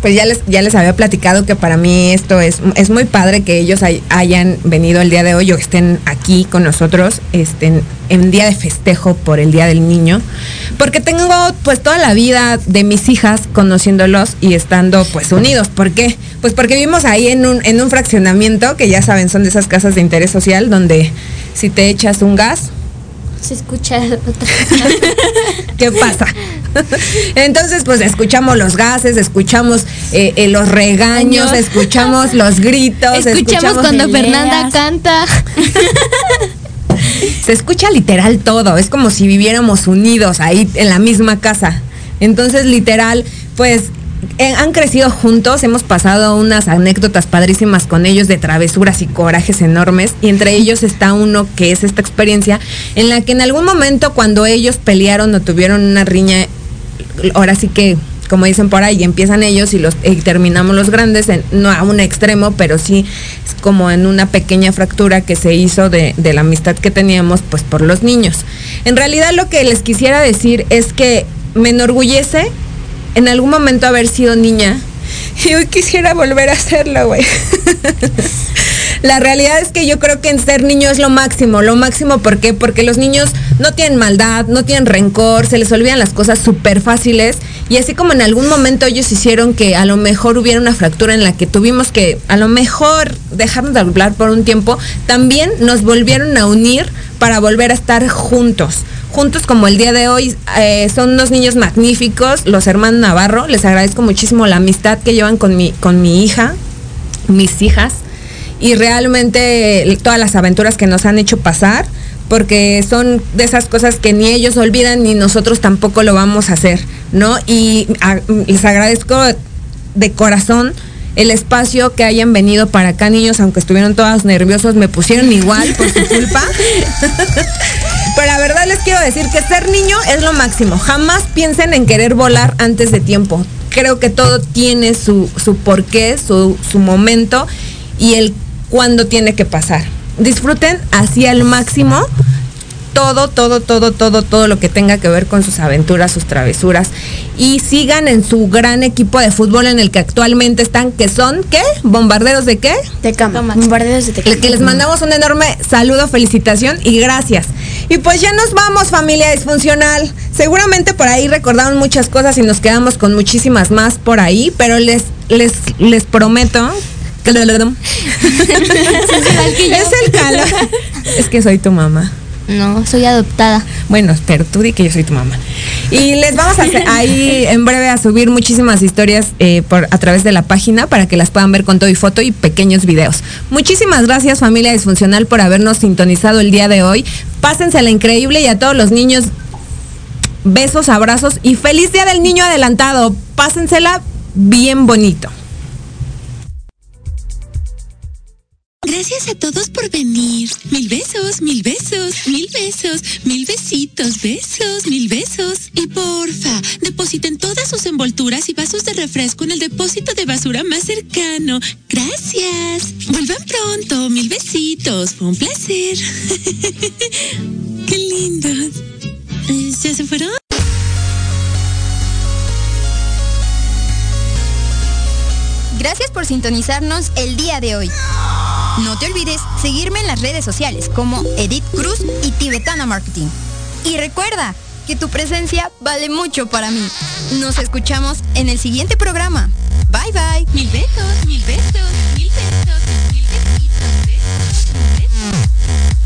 Pues ya les, ya les había platicado que para mí esto es, es muy padre que ellos hay- hayan venido el día de hoy o estén aquí con nosotros estén en día de festejo por el Día del Niño. Porque tengo pues toda la vida de mis hijas conociéndolos y estando pues unidos. ¿Por qué? Pues porque vivimos ahí en un, en un fraccionamiento que ya saben son de esas casas de interés social donde si te echas un gas, Se escucha otra ¿Qué pasa? Entonces, pues escuchamos los gases, escuchamos eh, eh, los regaños, escuchamos los gritos, Escuchamos cuando peleas. Fernanda canta. se escucha literal todo, es como si viviéramos unidos ahí en la misma casa. Entonces, literal, pues eh, han crecido juntos, hemos pasado unas anécdotas padrísimas con ellos de travesuras y corajes enormes, y entre ellos está uno que es esta experiencia en la que en algún momento cuando ellos pelearon o tuvieron una riña, ahora sí que como dicen por ahí, empiezan ellos y terminamos los grandes, no a un extremo, pero sí es como en una pequeña fractura que se hizo de, de la amistad que teníamos pues por los niños. En realidad lo que les quisiera decir es que me enorgullece en algún momento haber sido niña. Y hoy quisiera volver a hacerlo, güey. La realidad es que yo creo que en ser niño es lo máximo. Lo máximo, ¿por qué? Porque los niños no tienen maldad, no tienen rencor, se les olvidan las cosas súper fáciles. Y así como en algún momento ellos hicieron que a lo mejor hubiera una fractura en la que tuvimos que a lo mejor dejarnos de hablar por un tiempo, también nos volvieron a unir para volver a estar juntos juntos como el día de hoy. Eh, son unos niños magníficos, los hermanos Navarro. Les agradezco muchísimo la amistad que llevan con mi, con mi hija, mis hijas, y realmente todas las aventuras que nos han hecho pasar, porque son de esas cosas que ni ellos olvidan ni nosotros tampoco lo vamos a hacer, ¿no? Y les agradezco de corazón el espacio que hayan venido para acá, niños, aunque estuvieron todos nerviosos, me pusieron igual por su culpa. Pero la verdad les quiero decir que ser niño es lo máximo. Jamás piensen en querer volar antes de tiempo. Creo que todo tiene su, su porqué, su, su momento y el cuándo tiene que pasar. Disfruten así al máximo todo, todo, todo, todo, todo lo que tenga que ver con sus aventuras, sus travesuras. Y sigan en su gran equipo de fútbol en el que actualmente están, que son, ¿qué? ¿Bombarderos de qué? Tecama. Bombarderos de Tecama. El que les mandamos un enorme saludo, felicitación y gracias. Y pues ya nos vamos, familia disfuncional. Seguramente por ahí recordamos muchas cosas y nos quedamos con muchísimas más por ahí, pero les, les, les prometo que es el calor. Es que soy tu mamá. No, soy adoptada. Bueno, pero tú di que yo soy tu mamá. Y les vamos a hacer ahí en breve a subir muchísimas historias eh, por, a través de la página para que las puedan ver con todo y foto y pequeños videos. Muchísimas gracias familia disfuncional por habernos sintonizado el día de hoy. Pásensela increíble y a todos los niños besos, abrazos y feliz día del niño adelantado. Pásensela bien bonito. Gracias a todos por venir. Mil besos, mil besos, mil besos, mil besitos, besos, mil besos. Y porfa, depositen todas sus envolturas y vasos de refresco en el depósito de basura más cercano. Gracias. Vuelvan pronto, mil besitos. Fue un placer. Qué lindos. Eh, ¿Ya se fueron? Gracias por sintonizarnos el día de hoy. No te olvides seguirme en las redes sociales como Edith Cruz y Tibetana Marketing. Y recuerda que tu presencia vale mucho para mí. Nos escuchamos en el siguiente programa. Bye bye. Mil besos, mil besos, mil besos, mil besitos, besos, besos.